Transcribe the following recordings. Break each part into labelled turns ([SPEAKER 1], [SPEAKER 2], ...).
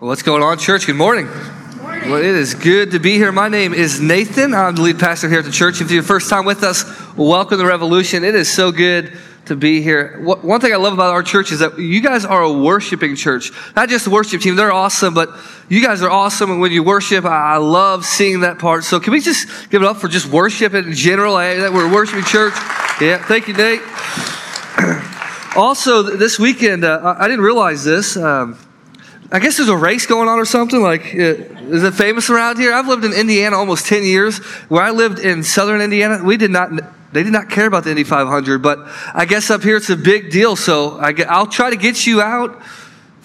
[SPEAKER 1] What's going on, church? Good morning. Well, it is good to be here. My name is Nathan. I'm the lead pastor here at the church. If you're your first time with us, welcome to Revolution. It is so good to be here. One thing I love about our church is that you guys are a worshiping church. Not just the worship team, they're awesome, but you guys are awesome. And when you worship, I love seeing that part. So can we just give it up for just worship in general? That we're a worshiping church. Yeah, thank you, Nate. also, this weekend, uh, I didn't realize this. Um, I guess there's a race going on or something. Like, uh, is it famous around here? I've lived in Indiana almost 10 years. Where I lived in southern Indiana, we did not, they did not care about the Indy 500, but I guess up here it's a big deal. So I will try to get you out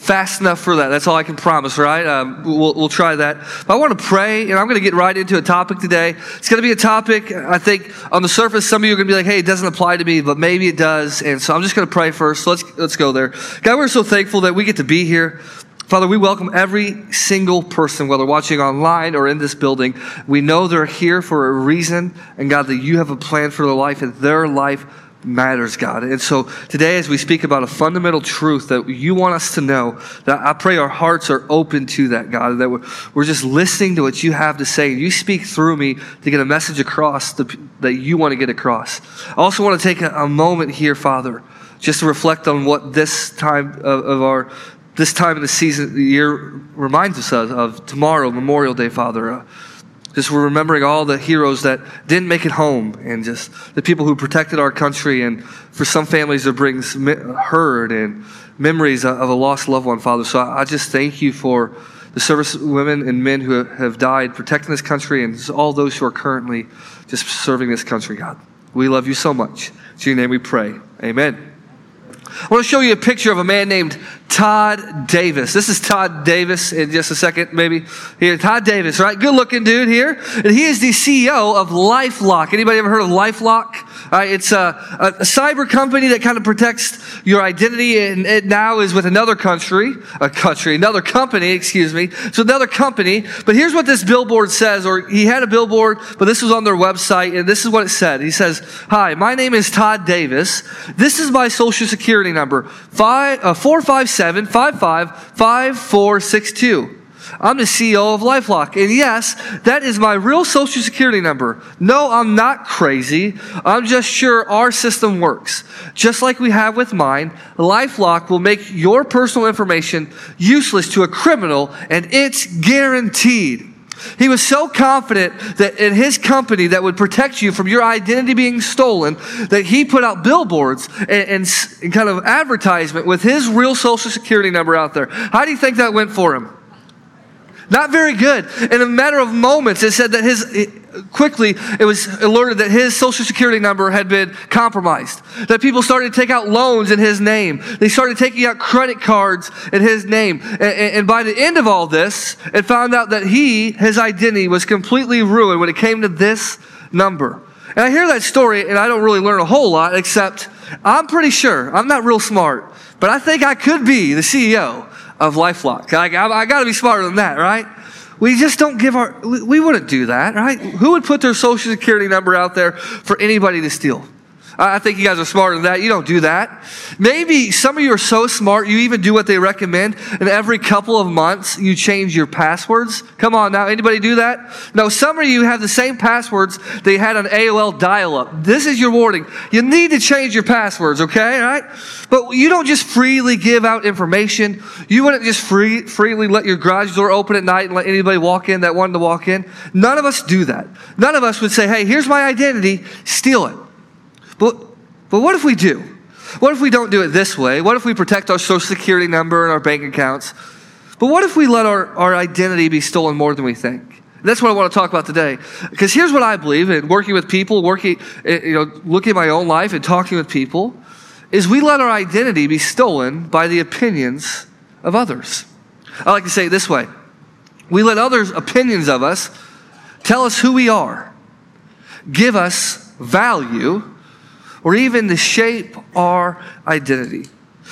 [SPEAKER 1] fast enough for that. That's all I can promise, right? Um, we'll, we'll try that. But I want to pray, and I'm going to get right into a topic today. It's going to be a topic, I think, on the surface, some of you are going to be like, hey, it doesn't apply to me, but maybe it does. And so I'm just going to pray first. Let's, let's go there. God, we're so thankful that we get to be here. Father, we welcome every single person, whether watching online or in this building. We know they're here for a reason, and God, that you have a plan for their life, and their life matters, God. And so today, as we speak about a fundamental truth that you want us to know, that I pray our hearts are open to that, God, that we're, we're just listening to what you have to say. You speak through me to get a message across the, that you want to get across. I also want to take a, a moment here, Father, just to reflect on what this time of, of our this time of the season, the year reminds us of, of tomorrow, Memorial Day, Father. Uh, just we're remembering all the heroes that didn't make it home and just the people who protected our country. And for some families, it brings hurt and memories of a lost loved one, Father. So I just thank you for the service women and men who have died protecting this country and all those who are currently just serving this country, God. We love you so much. In your name we pray. Amen. I want to show you a picture of a man named Todd Davis. This is Todd Davis in just a second, maybe. Here, Todd Davis, right? Good looking dude here. And he is the CEO of Lifelock. Anybody ever heard of Lifelock? Right, it's a, a, cyber company that kind of protects your identity, and it now is with another country, a country, another company, excuse me. So another company. But here's what this billboard says, or he had a billboard, but this was on their website, and this is what it said. He says, "Hi, my name is Todd Davis. This is my social security number: five uh, four seven five five five four six two. I'm the CEO of Lifelock. And yes, that is my real social security number. No, I'm not crazy. I'm just sure our system works. Just like we have with mine, Lifelock will make your personal information useless to a criminal, and it's guaranteed. He was so confident that in his company that would protect you from your identity being stolen that he put out billboards and, and, and kind of advertisement with his real social security number out there. How do you think that went for him? Not very good. In a matter of moments, it said that his, quickly, it was alerted that his social security number had been compromised. That people started to take out loans in his name. They started taking out credit cards in his name. And, and by the end of all this, it found out that he, his identity was completely ruined when it came to this number. And I hear that story and I don't really learn a whole lot except I'm pretty sure, I'm not real smart, but I think I could be the CEO of LifeLock. I, I, I got to be smarter than that, right? We just don't give our, we, we wouldn't do that, right? Who would put their social security number out there for anybody to steal? I think you guys are smarter than that. You don't do that. Maybe some of you are so smart, you even do what they recommend, and every couple of months you change your passwords. Come on now, anybody do that? No, some of you have the same passwords they had on AOL dial up. This is your warning. You need to change your passwords, okay? All right? But you don't just freely give out information. You wouldn't just free, freely let your garage door open at night and let anybody walk in that wanted to walk in. None of us do that. None of us would say, hey, here's my identity, steal it. But, but what if we do? What if we don't do it this way? What if we protect our social security number and our bank accounts? But what if we let our, our identity be stolen more than we think? That's what I want to talk about today. Because here's what I believe in working with people, working, eh, you know, looking at my own life and talking with people, is we let our identity be stolen by the opinions of others. I like to say it this way. We let others' opinions of us tell us who we are, give us value, or even to shape our identity.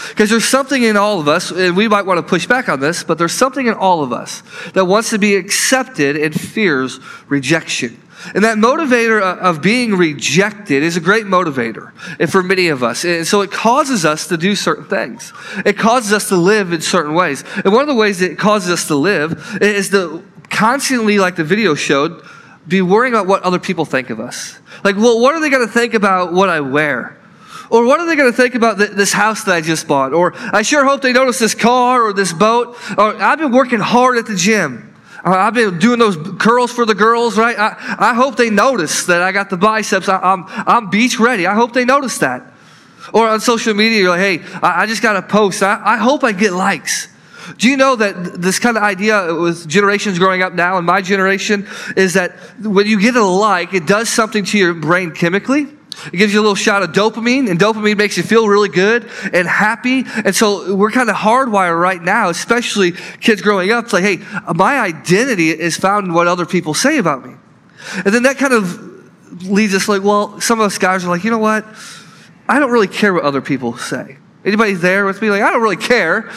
[SPEAKER 1] Because there's something in all of us, and we might want to push back on this, but there's something in all of us that wants to be accepted and fears rejection. And that motivator of being rejected is a great motivator for many of us. And so it causes us to do certain things. It causes us to live in certain ways. And one of the ways it causes us to live is to constantly, like the video showed, be worrying about what other people think of us. Like, well, what are they going to think about what I wear? Or what are they going to think about th- this house that I just bought? Or I sure hope they notice this car or this boat. Or I've been working hard at the gym. I've been doing those curls for the girls, right? I, I hope they notice that I got the biceps. I, am I'm, I'm beach ready. I hope they notice that. Or on social media, you're like, hey, I, I just got to post. I, I hope I get likes. Do you know that this kind of idea with generations growing up now, and my generation, is that when you get a like, it does something to your brain chemically. It gives you a little shot of dopamine, and dopamine makes you feel really good and happy. And so we're kind of hardwired right now, especially kids growing up. It's like, hey, my identity is found in what other people say about me. And then that kind of leads us like, well, some of us guys are like, you know what? I don't really care what other people say. Anybody there with me? Like, I don't really care.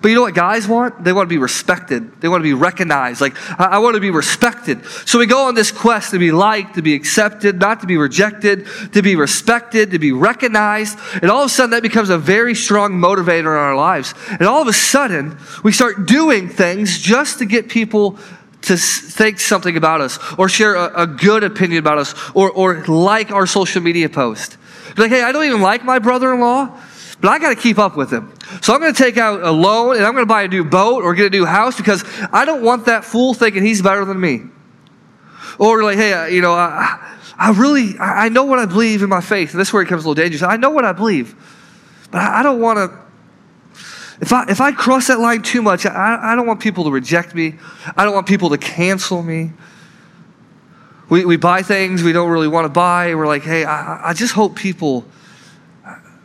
[SPEAKER 1] But you know what guys want? They want to be respected. They want to be recognized. Like, I, I, want to be respected. So we go on this quest to be liked, to be accepted, not to be rejected, to be respected, to be recognized. And all of a sudden, that becomes a very strong motivator in our lives. And all of a sudden, we start doing things just to get people to think something about us or share a, a good opinion about us or, or like our social media post. Like, hey, I don't even like my brother in law but I got to keep up with him. So I'm going to take out a loan and I'm going to buy a new boat or get a new house because I don't want that fool thinking he's better than me. Or like, hey, uh, you know, I, I really, I know what I believe in my faith. And this is where it becomes a little dangerous. I know what I believe, but I don't want to. If I, if I cross that line too much, I, I don't want people to reject me. I don't want people to cancel me. We, we buy things we don't really want to buy. We're like, hey, I, I just hope people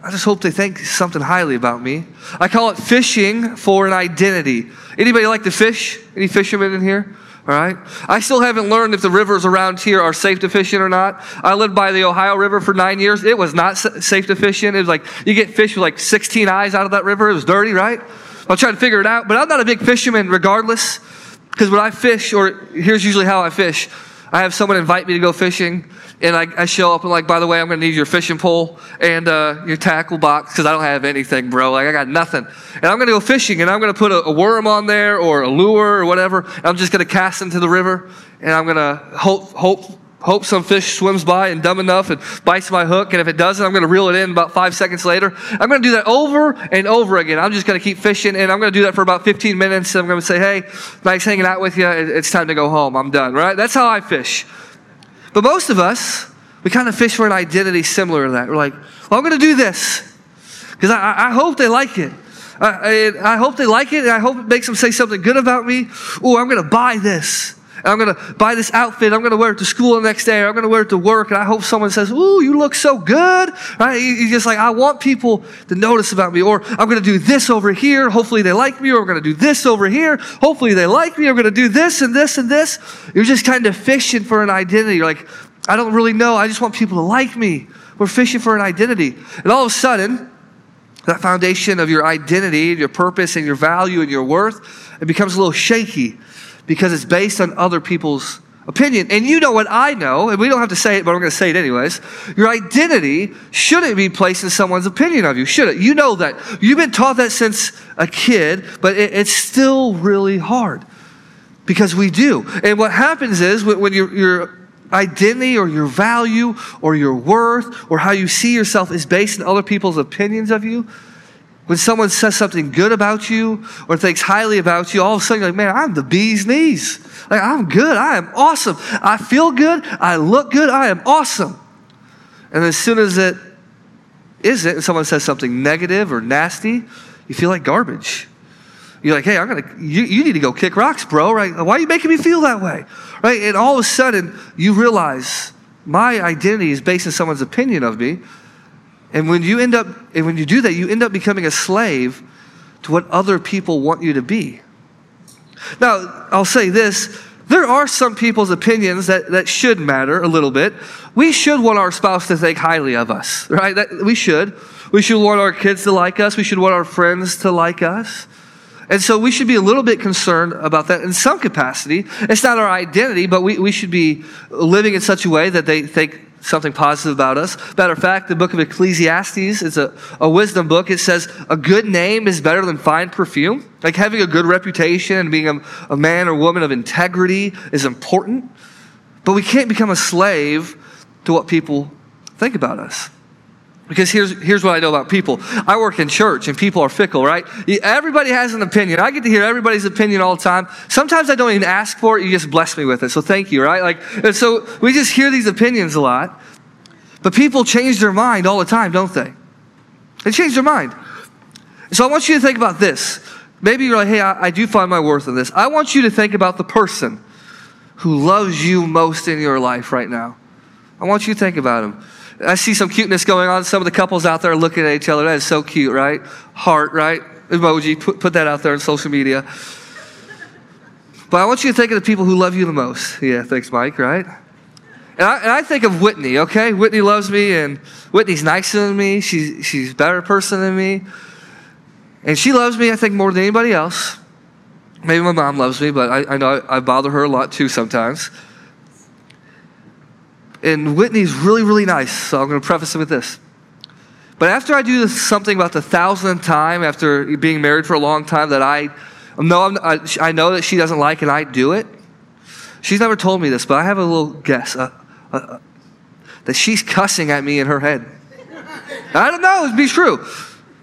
[SPEAKER 1] I just hope they think something highly about me. I call it fishing for an identity. Anybody like to fish? Any fishermen in here? All right. I still haven't learned if the rivers around here are safe to fish in or not. I lived by the Ohio River for nine years. It was not safe to fish in. It was like you get fish with like 16 eyes out of that river. It was dirty, right? I'll try to figure it out. But I'm not a big fisherman regardless. Because when I fish, or here's usually how I fish I have someone invite me to go fishing, and I, I show up and like, by the way, I'm going to need your fishing pole and uh, your tackle box because I don't have anything, bro. Like I got nothing, and I'm going to go fishing, and I'm going to put a, a, worm on there or a lure or whatever. I'm just going to cast into the river, and I'm going to hope hope hope some fish swims by and dumb enough and bites my hook. And if it doesn't, I'm going to reel it in about five seconds later. I'm going to do that over and over again. I'm just going to keep fishing and I'm going to do that for about 15 minutes. And I'm going to say, hey, nice hanging out with you. It's time to go home. I'm done, right? That's how I fish. But most of us, we kind of fish for an identity similar to that. We're like, well, I'm going to do this because I, I, hope they like it. I, I, hope they like it, and I hope it makes them say something good about me. Oh, I'm going to buy this. I'm going to buy this outfit. I'm going to wear it to school the next day. Or I'm going to wear it to work. And I hope someone says, Ooh, you look so good. Right? You're just like, I want people to notice about me. Or I'm going to do this over here. Hopefully they like me. Or I'm going to do this over here. Hopefully they like me. I'm going to do this and this and this. You're just kind of fishing for an identity. You're like, I don't really know. I just want people to like me. We're fishing for an identity. And all of a sudden, that foundation of your identity, your purpose, and your value and your worth, it becomes a little shaky because it's based on other people's opinion. And you know what I know, and we don't have to say it, but I'm going to say it anyways. Your identity shouldn't be placed in someone's opinion of you, should it? You know that. You've been taught that since a kid, but it, it's still really hard because we do. And what happens is when your, your identity or your value or your worth or how you see yourself is based on other people's opinions of you, when someone says something good about you or thinks highly about you, all of a sudden you're like, man, I'm the bee's knees. Like, I'm good. I am awesome. I feel good. I look good. I am awesome. And as soon as it isn't, and someone says something negative or nasty, you feel like garbage. You're like, hey, I'm gonna, you, you need to go kick rocks, bro, right? Why are you making me feel that way? Right? And all of a sudden, you realize my identity is based on someone's opinion of me and when you end up, and when you do that, you end up becoming a slave to what other people want you to be. Now, I'll say this there are some people's opinions that, that should matter a little bit. We should want our spouse to think highly of us, right? That, we should. We should want our kids to like us. We should want our friends to like us. And so we should be a little bit concerned about that in some capacity. It's not our identity, but we, we should be living in such a way that they think something positive about us. Matter of fact, the book of Ecclesiastes is a, a wisdom book. It says a good name is better than fine perfume. Like having a good reputation and being a, a man or woman of integrity is important. But we can't become a slave to what people think about us. Because here's, here's what I know about people. I work in church and people are fickle, right? Everybody has an opinion. I get to hear everybody's opinion all the time. Sometimes I don't even ask for it. You just bless me with it. So thank you, right? Like, and so we just hear these opinions a lot. But people change their mind all the time, don't they? They change their mind. So I want you to think about this. Maybe you're like, hey, I, I do find my worth in this. I want you to think about the person who loves you most in your life right now. I want you to think about him. I see some cuteness going on. Some of the couples out there looking at each other. That is so cute, right? Heart, right? Emoji. Put, put that out there on social media. But I want you to think of the people who love you the most. Yeah, thanks, Mike, right? And I, and I, think of Whitney, okay? Whitney loves me, and Whitney's nicer than me. She's, she's a better person than me. And she loves me, I think, more than anybody else. Maybe my mom loves me, but I, I know I, I bother her a lot too sometimes. And Whitney's really, really nice, so I'm going to preface it with this. But after I do this, something about the thousandth time, after being married for a long time, that I know I, I know that she doesn't like, and I do it. She's never told me this, but I have a little guess uh, uh, uh, that she's cussing at me in her head. I don't know; it'd be true.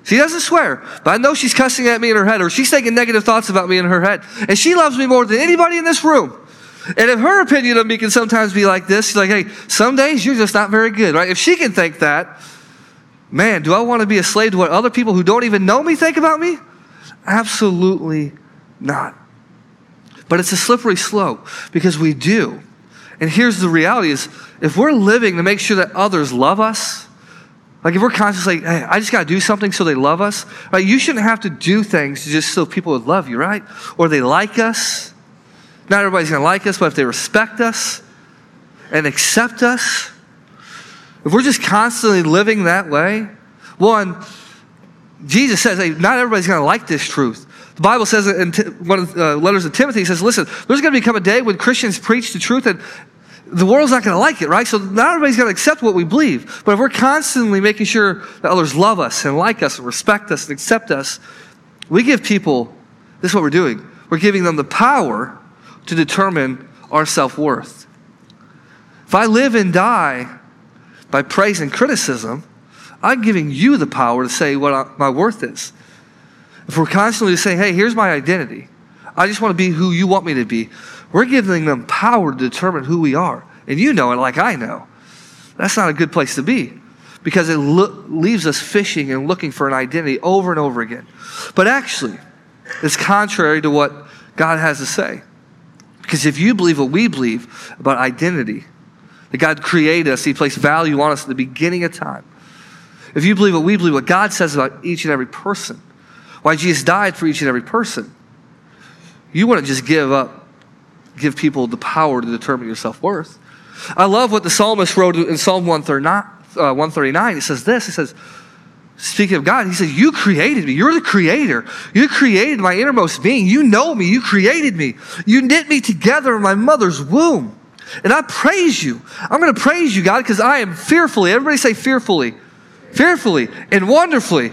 [SPEAKER 1] She doesn't swear, but I know she's cussing at me in her head, or she's thinking negative thoughts about me in her head. And she loves me more than anybody in this room. And if her opinion of me can sometimes be like this, she's like, hey, some days you're just not very good, right? If she can think that, man, do I want to be a slave to what other people who don't even know me think about me? Absolutely not. But it's a slippery slope because we do. And here's the reality is if we're living to make sure that others love us, like if we're constantly, like, hey, I just got to do something so they love us, right? You shouldn't have to do things just so people would love you, right? Or they like us not everybody's going to like us, but if they respect us and accept us, if we're just constantly living that way, one, Jesus says, hey, not everybody's going to like this truth. The Bible says in one of the uh, letters of Timothy, says, listen, there's going to become a day when Christians preach the truth and the world's not going to like it, right? So not everybody's going to accept what we believe. But if we're constantly making sure that others love us and like us and respect us and accept us, we give people, this is what we're doing. We're giving them the power to determine our self worth. If I live and die by praise and criticism, I'm giving you the power to say what my worth is. If we're constantly saying, hey, here's my identity, I just want to be who you want me to be, we're giving them power to determine who we are. And you know it like I know. That's not a good place to be because it lo- leaves us fishing and looking for an identity over and over again. But actually, it's contrary to what God has to say. Because if you believe what we believe about identity, that God created us, He placed value on us at the beginning of time. If you believe what we believe, what God says about each and every person, why Jesus died for each and every person, you wouldn't just give up, give people the power to determine your self worth. I love what the psalmist wrote in Psalm 139. Uh, 139. It says this It says, speaking of God, he says, You created me. You're the creator. You created my innermost being. You know me. You created me. You knit me together in my mother's womb. And I praise you. I'm going to praise you, God, because I am fearfully, everybody say fearfully, fearfully and wonderfully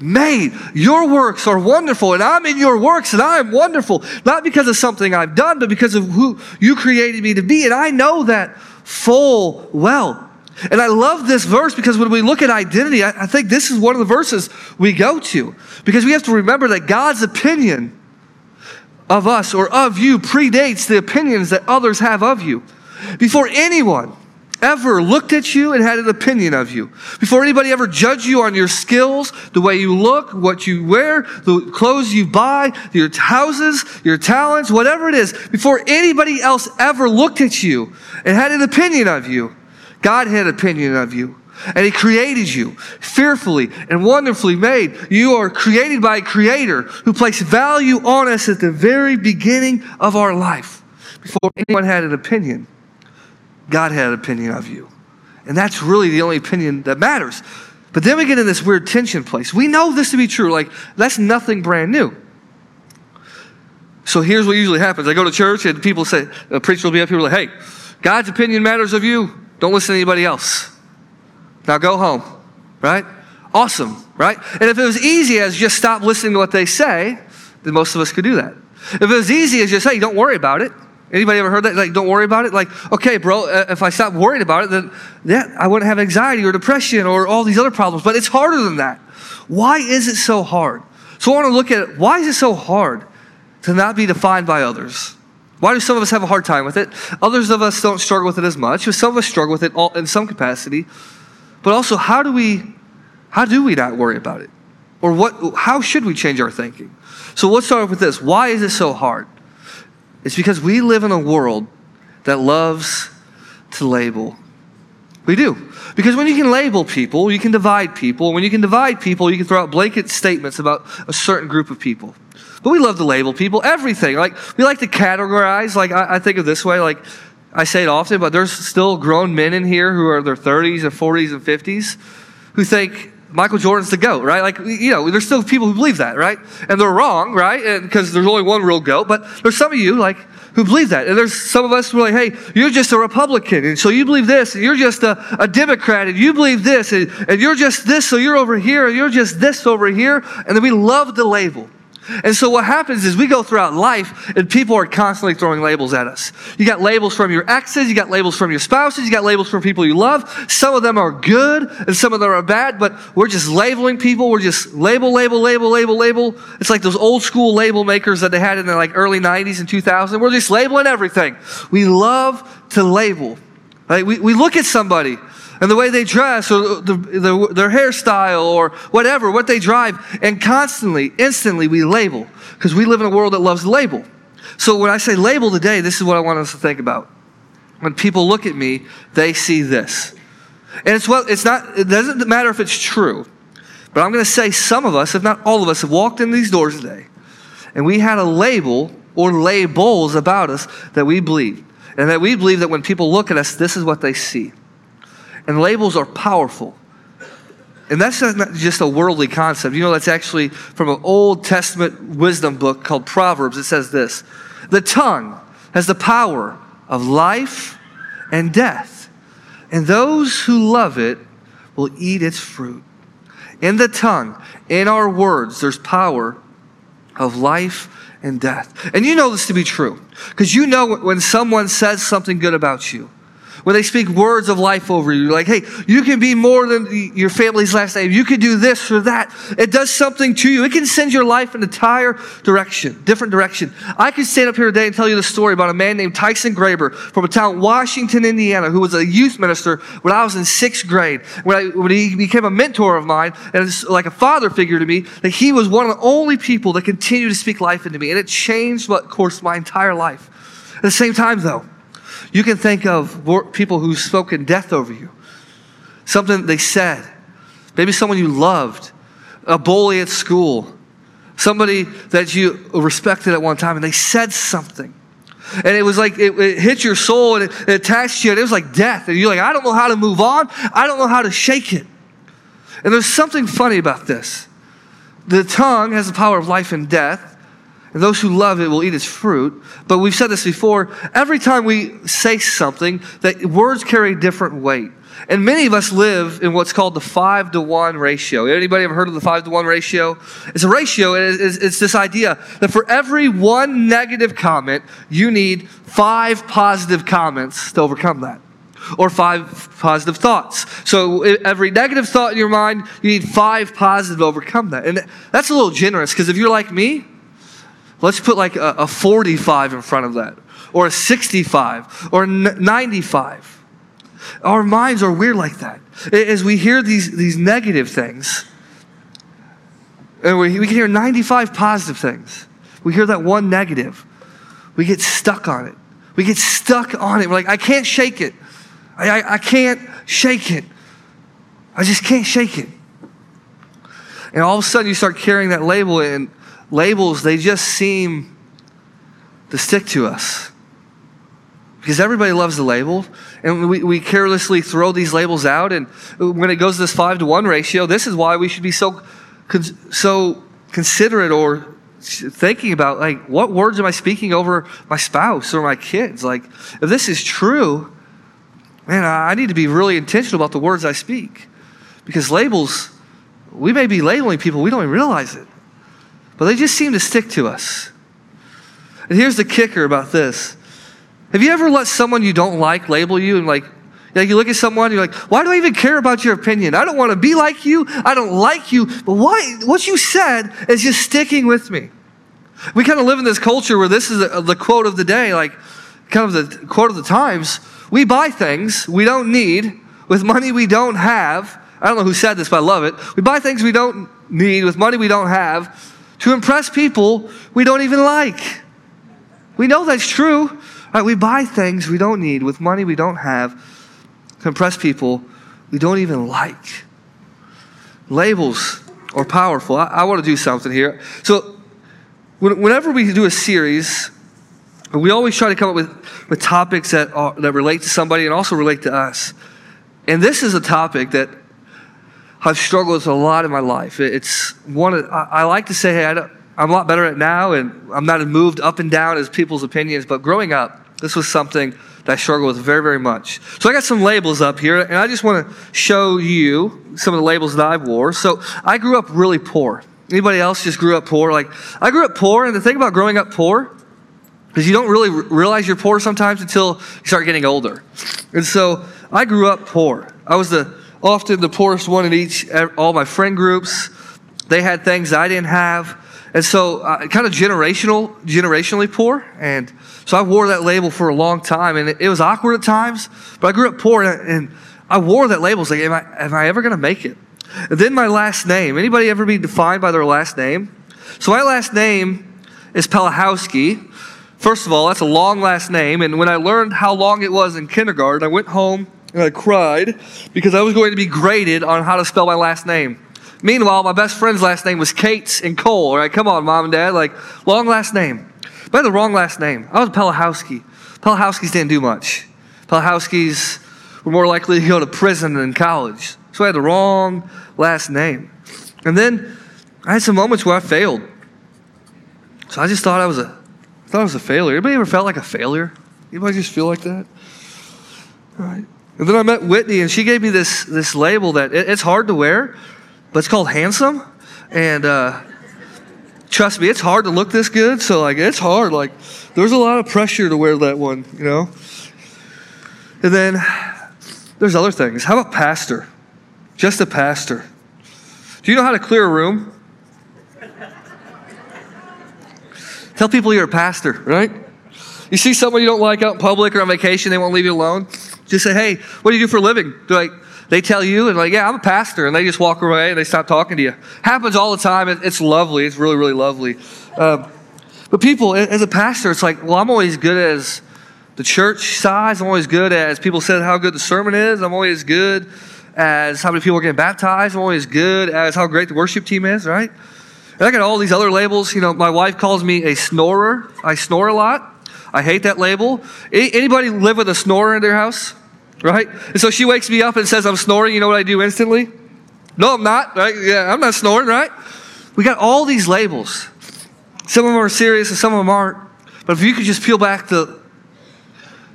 [SPEAKER 1] made. Your works are wonderful, and I'm in your works, and I am wonderful. Not because of something I've done, but because of who you created me to be. And I know that full well. And I love this verse because when we look at identity, I, I, think this is one of the verses we go to. Because we have to remember that God's opinion of us or of you predates the opinions that others have of you. Before anyone ever looked at you and had an opinion of you, before anybody ever judged you on your skills, the way you look, what you wear, the clothes you buy, your houses, your talents, whatever it is, before anybody else ever looked at you and had an opinion of you, God had an opinion of you. And he created you fearfully and wonderfully made. You are created by a creator who placed value on us at the very beginning of our life. Before anyone had an opinion, God had an opinion of you. And that's really the only opinion that matters. But then we get in this weird tension place. We know this to be true. Like, that's nothing brand new. So here's what usually happens. I go to church and people say, a preacher will be up here like, hey, God's opinion matters of you. Don't listen to anybody else. Now go home, right? Awesome, right? And if it was easy as just stop listening to what they say, then most of us could do that. If it was easy as just, hey, don't worry about it. Anybody ever heard that? Like, don't worry about it? Like, okay, bro, uh, if I stop worrying about it, then yeah, I wouldn't have anxiety or depression or all these other problems. But it's harder than that. Why is it so hard? So I want to look at. Why is it so hard to not be defined by others? Why do some of us have a hard time with it? Others of us don't struggle with it as much. Some of us struggle with it all, in some capacity. But also, how do we, how do we not worry about it? Or what, how should we change our thinking? So let's start with this. Why is it so hard? It's because we live in a world that loves to label. We do. Because when you can label people, you can divide people. When you can divide people, you can throw out blanket statements about a certain group of people. But we love to label people, everything. Like, we like to categorize. Like, I, I think of this way, like, I say it often, but there's still grown men in here who are in their 30s and 40s and 50s who think Michael Jordan's the GOAT, right? Like, you know, there's still people who believe that, right? And they're wrong, right? Because there's only one real GOAT, but there's some of you, like, who believe that. And there's some of us who are like, hey, you're just a Republican, and so you believe this, and you're just a, a Democrat, and you believe this, and, and you're just this, so you're over here, and you're just this over here. And then we love the label. And so what happens is we go throughout life and people are constantly throwing labels at us. You got labels from your exes, you got labels from your spouses, you got labels from people you love. Some of them are good and some of them are bad, but we're just labeling people. We're just label, label, label, label, label. It's like those old school label makers that they had in the like early 90s and 2000. We're just labeling everything. We love to label. Right? We, we look at somebody and the way they dress or the, the, their hairstyle or whatever, what they drive. And constantly, instantly, we label because we live in a world that loves label. So when I say label today, this is what I want us to think about. When people look at me, they see this. And it's well, it's not, it doesn't matter if it's true, but I'm going to say some of us, if not all of us, have walked in these doors today and we had a label or labels about us that we believe. And that we believe that when people look at us, this is what they see. And labels are powerful. And that's not just a worldly concept. You know, that's actually from an Old Testament wisdom book called Proverbs. It says this The tongue has the power of life and death, and those who love it will eat its fruit. In the tongue, in our words, there's power of life and death. And you know this to be true because you know when someone says something good about you when they speak words of life over you, like, hey, you can be more than your family's last name. You can do this or that. It does something to you. It can send your life in an entire direction, different direction. I could stand up here today and tell you the story about a man named Tyson Graber from a town, Washington, Indiana, who was a youth minister when I was in sixth grade. When, I, when he became a mentor of mine and like a father figure to me, that he was one of the only people that continued to speak life into me. And it changed, of course, my entire life. At the same time, though, you can think of people who've spoken death over you, something they said, maybe someone you loved, a bully at school, somebody that you respected at one time, and they said something. And it was like it, it hit your soul and it, it attached you, and it was like death. And you're like, I don't know how to move on, I don't know how to shake it. And there's something funny about this. The tongue has the power of life and death and those who love it will eat its fruit. But we've said this before every time we say something, that words carry different weight. And many of us live in what's called the five to one ratio. Anybody ever heard of the five to one ratio? It's a ratio, it's this idea that for every one negative comment, you need five positive comments to overcome that or five positive thoughts. So every negative thought in your mind, you need five positive to overcome that. And that's a little generous because if you're like me, Let's put like a, a 45 in front of that, or a 65, or 95. Our minds are weird like that. As we hear these, these negative things, and we, we can hear 95 positive things. We hear that one negative. We get stuck on it. We get stuck on it. We're like, I can't shake it. I, I, I can't shake it. I just can't shake it. And all of a sudden, you start carrying that label, and labels, they just seem to stick to us. Because everybody loves the label, and we, we carelessly throw these labels out. And when it goes to this five to one ratio, this is why we should be so, so considerate or thinking about like what words am I speaking over my spouse or my kids? Like, if this is true, man, I need to be really intentional about the words I speak. Because labels, we may be labeling people, we don't even realize it. But they just seem to stick to us. And here's the kicker about this. Have you ever let someone you don't like label you and like, like you look at someone, you're like, why do I even care about your opinion? I don't want to be like you. I don't like you. But why, what you said is just sticking with me. We kind of live in this culture where this is the quote of the day, like kind of the quote of the times. We buy things we don't need with money we don't have. I don't know who said this, but I love it. We buy things we don't need with money we don't have to impress people we don't even like. We know that's true. Right? We buy things we don't need with money we don't have to impress people we don't even like. Labels are powerful. I, I want to do something here. So, whenever we do a series, we always try to come up with, with topics that, are, that relate to somebody and also relate to us. And this is a topic that I've struggled with a lot in my life. It's one of, I, like to say, hey, I don't, I'm a lot better at now, and I'm not as moved up and down as people's opinions. But growing up, this was something that I struggled with very, very much. So I got some labels up here, and I just want to show you some of the labels that I wore. So I grew up really poor. Anybody else just grew up poor? Like I grew up poor, and the thing about growing up poor is you don't really realize you're poor sometimes until you start getting older. And so I grew up poor. I was the often the poorest one in each all my friend groups. They had things I didn't have. And so, uh, kind of generational, generationally poor. And so I wore that label for a long time, and it, it was awkward at times. But I grew up poor, and, and I wore that label. It's like, am I, am I ever going to make it? And then my last name. Anybody ever be defined by their last name? So my last name is Pelahowski. First of all, that's a long last name. And when I learned how long it was in kindergarten, I went home and I cried because I was going to be graded on how to spell my last name. Meanwhile, my best friend's last name was Cates and Cole. All right, come on, mom and dad. Like, long last name. But I had the wrong last name. I was Pelahowski. Pelahowskis didn't do much. Pelahowskis were more likely to go to prison than college. So I had the wrong last name. And then I had some moments where I failed. So I just thought I was a thought I was a failure. Anybody ever felt like a failure? Anybody just feel like that? All right. And then I met Whitney, and she gave me this, this label that it, it's hard to wear, but it's called handsome. And uh, trust me, it's hard to look this good. So like, it's hard. Like, there's a lot of pressure to wear that one, you know. And then there's other things. How about pastor? Just a pastor. Do you know how to clear a room? Tell people you're a pastor, right? You see someone you don't like out in public or on vacation, they won't leave you alone. Just say, hey, what do you do for a living? Do I, they tell you, and like, yeah, I'm a pastor, and they just walk away and they stop talking to you. Happens all the time. It's lovely. It's really, really lovely. Um, but people, as a pastor, it's like, well, I'm always good as the church size. I'm always good as people said how good the sermon is. I'm always good as how many people are getting baptized. I'm always good as how great the worship team is, right? And I got all these other labels. You know, my wife calls me a snorer. I snore a lot. I hate that label. Anybody live with a snorer in their house? right? And so she wakes me up and says I'm snoring. You know what I do instantly? No, I'm not, right? Yeah, I'm not snoring, right? We got all these labels. Some of them are serious and some of them aren't. But if you could just peel back the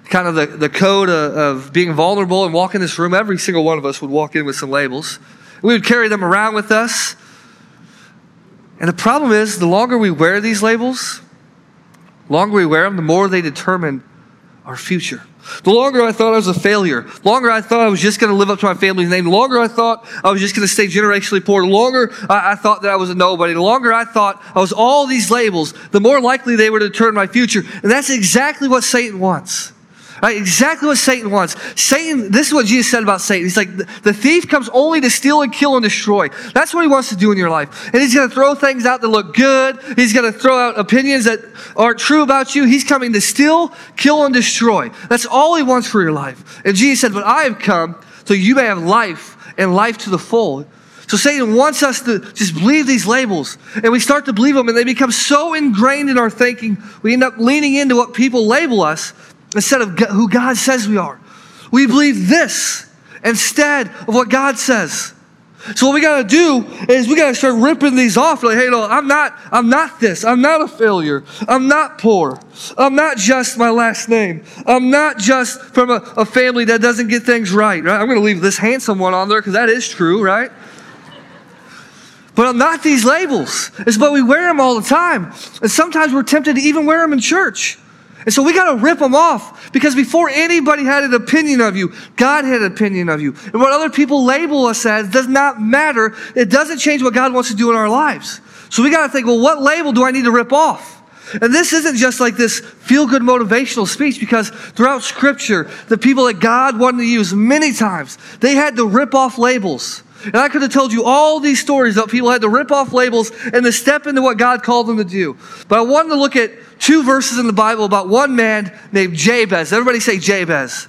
[SPEAKER 1] kind of the, the code of, of being vulnerable and walk in this room, every single one of us would walk in with some labels. We would carry them around with us. And the problem is, the longer we wear these labels, longer we wear them, the more they determine our future. The longer I thought I was a failure, the longer I thought I was just going to live up to my family's name, the longer I thought I was just going to stay generationally poor, the longer I, I, thought that I was a nobody, the longer I thought I was all these labels, the more likely they were to determine my future. And that's exactly what Satan wants. Right? Exactly what Satan wants. Satan, this is what Jesus said about Satan. He's like, the thief comes only to steal and kill and destroy. That's what he wants to do in your life. And he's going to throw things out that look good. He's going to throw out opinions that aren't true about you. He's coming to steal, kill, and destroy. That's all he wants for your life. And Jesus said, but I have come so you may have life and life to the full. So Satan wants us to just believe these labels, and we start to believe them, and they become so ingrained in our thinking, we end up leaning into what people label us instead of who God says we are. We believe this instead of what God says. So what we got to do is we got to start ripping these off. Like, hey, no, I'm not, I'm not this. I'm not a failure. I'm not poor. I'm not just my last name. I'm not just from a, a family that doesn't get things right. Right? I'm to leave this handsome one on there because that is true, right? But I'm not these labels. It's but we wear them all the time, and sometimes we're tempted to even wear them in church. And so we got to rip them off because before anybody had an opinion of you, God had an opinion of you. And what other people label us as does not matter. It doesn't change what God wants to do in our lives. So we got to think, well, what label do I need to rip off? And this isn't just like this feel good motivational speech because throughout scripture, the people that God wanted to use many times, they had to rip off labels. And I could have told you all these stories that people had to rip off labels and to step into what God called them to do. But I wanted to look at two verses in the Bible about one man named Jabez. Everybody say Jabez.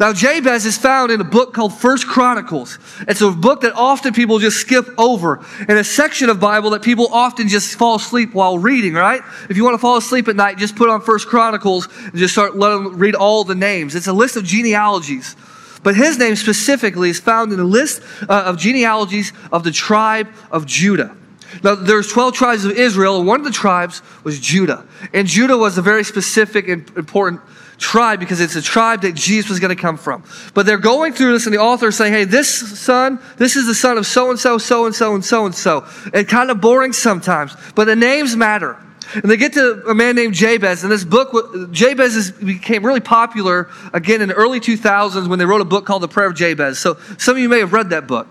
[SPEAKER 1] Now, Jabez is found in a book called First Chronicles. It's a book that often people just skip over, and a section of Bible that people often just fall asleep while reading. Right? If you want to fall asleep at night, just put on First Chronicles and just start let them read all the names. It's a list of genealogies. But his name specifically is found in a list uh, of genealogies of the tribe of Judah. Now, there's 12 tribes of Israel, and one of the tribes was Judah. And Judah was a very specific and important tribe because it's a tribe that Jesus was going to come from. But they're going through this, and the author is saying, hey, this son, this is the son of so and so, so and so, and so and so. And kind of boring sometimes, but the names matter. And they get to a man named Jabez, and this book, Jabez is, became really popular again in the early 2000s when they wrote a book called The Prayer of Jabez. So some of you may have read that book.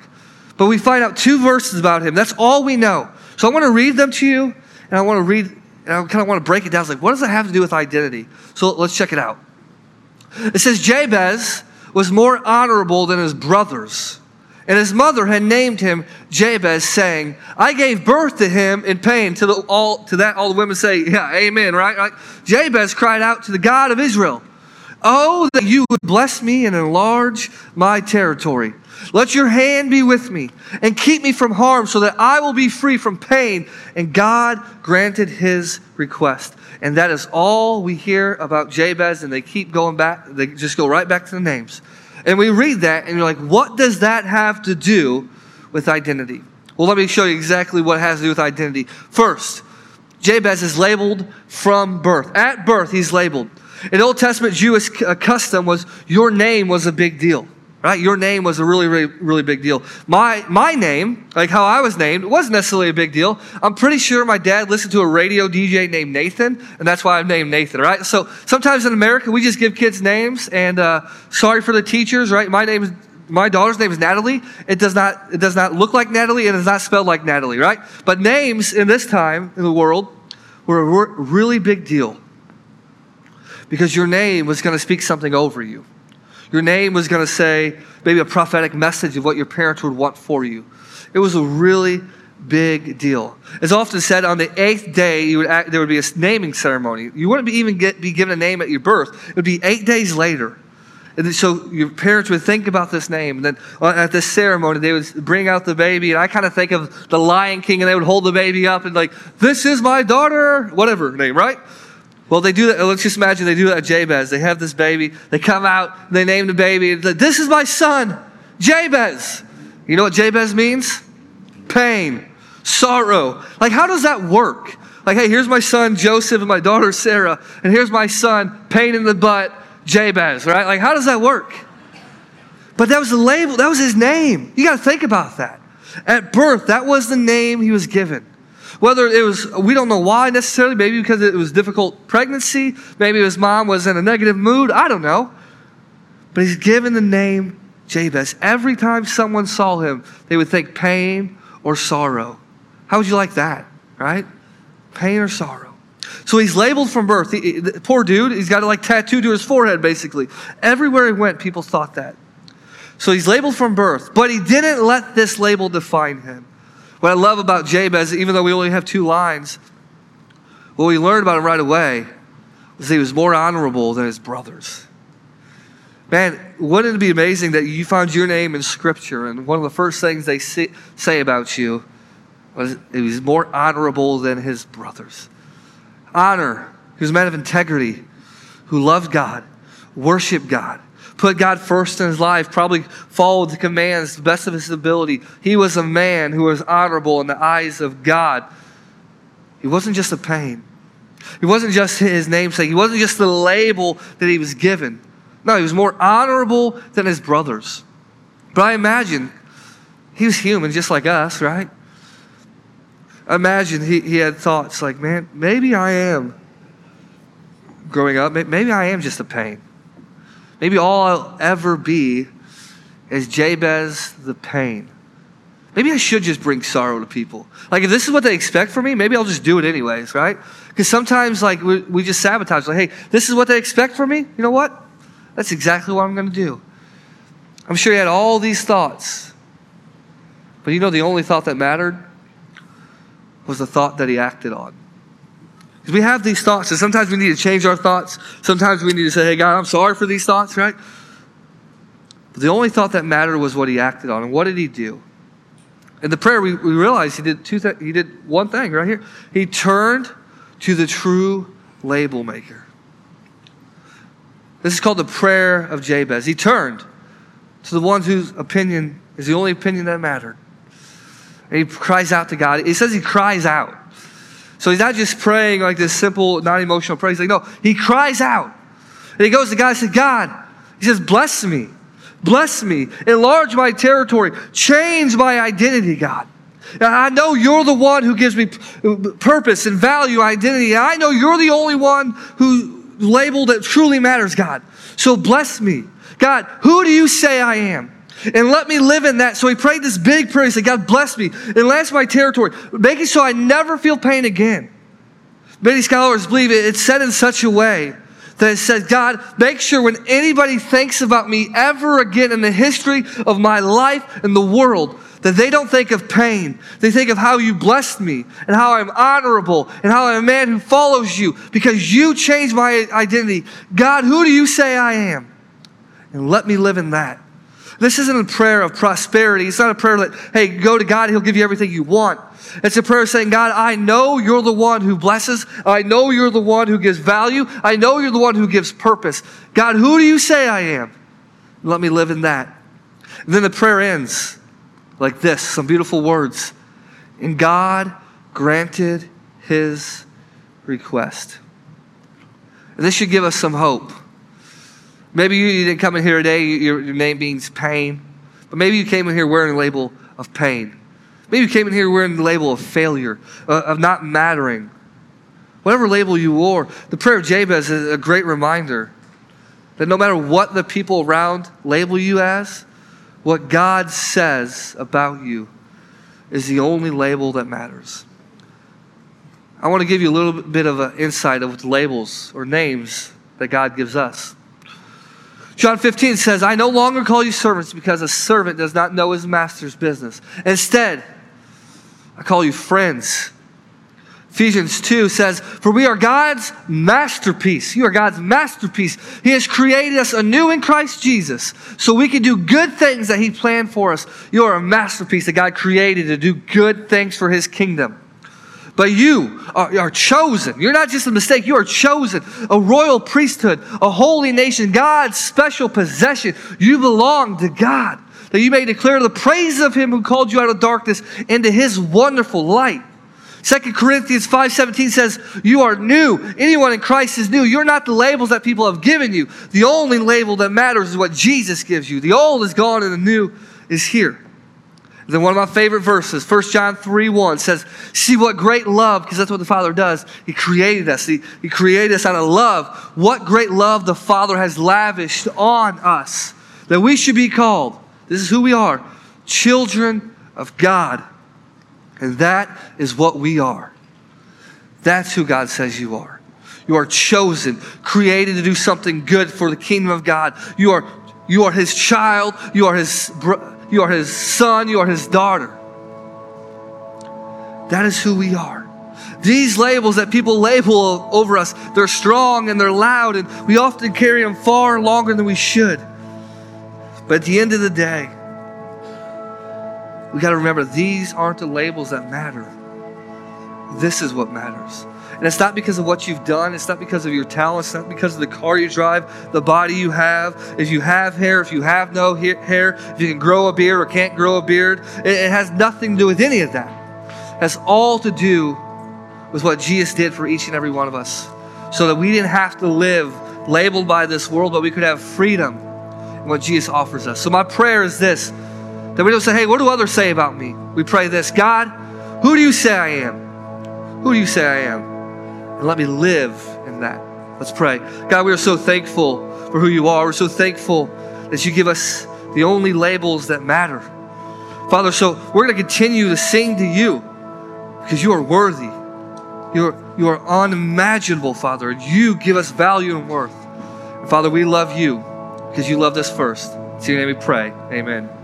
[SPEAKER 1] But we find out two verses about him. That's all we know. So I want to read them to you, and I want to read, and I kind of want to break it down. It's like, what does it have to do with identity? So let's check it out. It says Jabez was more honorable than his brothers. And his mother had named him Jabez, saying, I gave birth to him in pain. To, the, all, to that, all the women say, Yeah, amen, right? right? Jabez cried out to the God of Israel, Oh, that you would bless me and enlarge my territory. Let your hand be with me and keep me from harm so that I will be free from pain. And God granted his request. And that is all we hear about Jabez. And they keep going back, they just go right back to the names. And we read that and you're like, what does that have to do with identity? Well, let me show you exactly what has to do with identity. First, Jabez is labeled from birth. At birth, he's labeled. In Old Testament Jewish uh, custom was your name was a big deal right? Your name was a really, really, really big deal. My, my name, like how I was named, wasn't necessarily a big deal. I'm pretty sure my dad listened to a radio DJ named Nathan, and that's why I'm named Nathan, right? So sometimes in America, we just give kids names, and uh, sorry for the teachers, right? My name is my daughter's name is Natalie. It does not it does not look like Natalie and it is not spelled like Natalie, right? But names in this time in the world were a really big deal because your name was going to speak something over you. Your name was going to say maybe a prophetic message of what your parents would want for you. It was a really big deal. As often said, on the eighth day, would act, there would be a naming ceremony. You wouldn't be even get, be given a name at your birth. It would be eight days later. And so your parents would think about this name. And then uh, at this ceremony, they would bring out the baby. And I kind of think of the Lion King, and they would hold the baby up and like, this is my daughter, whatever name, right? Well, they do that. Let's just imagine they do that at Jabez. They have this baby. They come out. They name the baby. Like, this is my son, Jabez. You know what Jabez means? Pain, sorrow. Like, how does that work? Like, hey, here's my son Joseph and my daughter Sarah, and here's my son, pain in the butt, Jabez, right? Like, how does that work? But that was the label, that was his name. You got to think about that. At birth, that was the name he was given. Whether it was, we don't know why necessarily, maybe because it was difficult pregnancy, maybe his mom was in a negative mood, I don't know. But he's given the name Jabez. Every time someone saw him, they would think pain or sorrow. How would you like that, right? Pain or sorrow. So he's labeled from birth. He, the poor dude, he's got it like tattooed to his forehead, basically. Everywhere he went, people thought that. So he's labeled from birth, but he didn't let this label define him. What I love about Jabez, even though we only have two lines, what we learned about him right away was he was more honorable than his brothers. Man, wouldn't it be amazing that you found your name in Scripture and one of the first things they say about you was he was more honorable than his brothers? Honor. He was a man of integrity who loved God, worshiped God, put God first in his life, probably followed the commands the best of his ability. He was a man who was honorable in the eyes of God. He wasn't just a pain. He wasn't just his namesake. He wasn't just the label that he was given. No, he was more honorable than his brothers. But I imagine he was human just like us, right? Imagine he, he had thoughts like, man, maybe I am growing up, maybe I am just a pain. Maybe all I'll ever be is Jabez the pain. Maybe I should just bring sorrow to people. Like, if this is what they expect from me, maybe I'll just do it anyways, right? Because sometimes, like, we, we just sabotage. Like, hey, this is what they expect from me. You know what? That's exactly what I'm going to do. I'm sure he had all these thoughts. But you know, the only thought that mattered was the thought that he acted on. Because we have these thoughts, and sometimes we need to change our thoughts. Sometimes we need to say, hey, God, I'm sorry for these thoughts, right? But the only thought that mattered was what he acted on. And what did he do? In the prayer, we, we realized he did, two th- he did one thing right here. He turned to the true label maker. This is called the prayer of Jabez. He turned to the one whose opinion is the only opinion that mattered. And he cries out to God. He says he cries out. So he's not just praying like this simple, non emotional prayer. He's like, no, he cries out. And he goes to God and says, God, he says, bless me. Bless me. Enlarge my territory. Change my identity, God. I know you're the one who gives me purpose and value, identity. I know you're the only one who label that truly matters, God. So bless me. God, who do you say I am? And let me live in that. So he prayed this big prayer. He said, God, bless me. Enlance my territory, making so I never feel pain again. Many scholars believe it, it's said in such a way that it says, God, make sure when anybody thinks about me ever again in the history of my life and the world, that they don't think of pain. They think of how you blessed me and how I'm honorable and how I'm a man who follows you because you changed my identity. God, who do you say I am? And let me live in that. This isn't a prayer of prosperity. It's not a prayer that, hey, go to God, He'll give you everything you want. It's a prayer saying, God, I know you're the one who blesses. I know you're the one who gives value. I know you're the one who gives purpose. God, who do you say I am? Let me live in that. And then the prayer ends like this some beautiful words. And God granted his request. And this should give us some hope. Maybe you didn't come in here today, your, your name means pain, but maybe you came in here wearing a label of pain. Maybe you came in here wearing the label of failure, uh, of not mattering. Whatever label you wore, the prayer of Jabez is a great reminder that no matter what the people around label you as, what God says about you is the only label that matters. I want to give you a little bit of an insight of the labels or names that God gives us. John 15 says, I no longer call you servants because a servant does not know his master's business. Instead, I call you friends Ephesians 2 says, For we are God's masterpiece. You are God's masterpiece. He has created us anew in Christ Jesus so we can do good things that He planned for us. You are a masterpiece that God created to do good things for His kingdom. But you are, are, chosen. You're not just a mistake. You are chosen. A royal priesthood, a holy nation, God's special possession. You belong to God. That you may declare the praise of Him who called you out of darkness into His wonderful light. Second Corinthians 5:17 says, "You are new. Anyone in Christ is new. You're not the labels that people have given you. The only label that matters is what Jesus gives you. The old is gone and the new is here." Then one of my favorite verses, 1 John 3 1 says, See what great love, because that's what the Father does. He created us. He, he created us out of love. What great love the Father has lavished on us that we should be called. This is who we are children of God. And that is what we are. That's who God says you are. You are chosen, created to do something good for the kingdom of God. You are, you are his child. You are his, you are his son. You are his daughter. That is who we are. These labels that people label over us, they're strong and they're loud, and we often carry them far longer than we should. But at the end of the day, we got to remember these aren't the labels that matter. This is what matters. And it's not because of what you've done, it's not because of your talents, it's not because of the car you drive, the body you have, if you have hair, if you have no hair, if you can grow a beard or can't grow a beard. It, has nothing to do with any of that. It has all to do with what Jesus did for each and every one of us so that we didn't have to live labeled by this world, but we could have freedom in what Jesus offers us. So, my prayer is this that we don't say, hey, what do others say about me? We pray this God, who do you say I am? Who do you say I am? And let me live in that. Let's pray. God, we are so thankful for who you are. We're so thankful that you give us the only labels that matter. Father, so we're going to continue to sing to you because you are worthy. You are, you are unimaginable, Father. You give us value and worth. And Father, we love you because you loved us first. In your name we pray. Amen.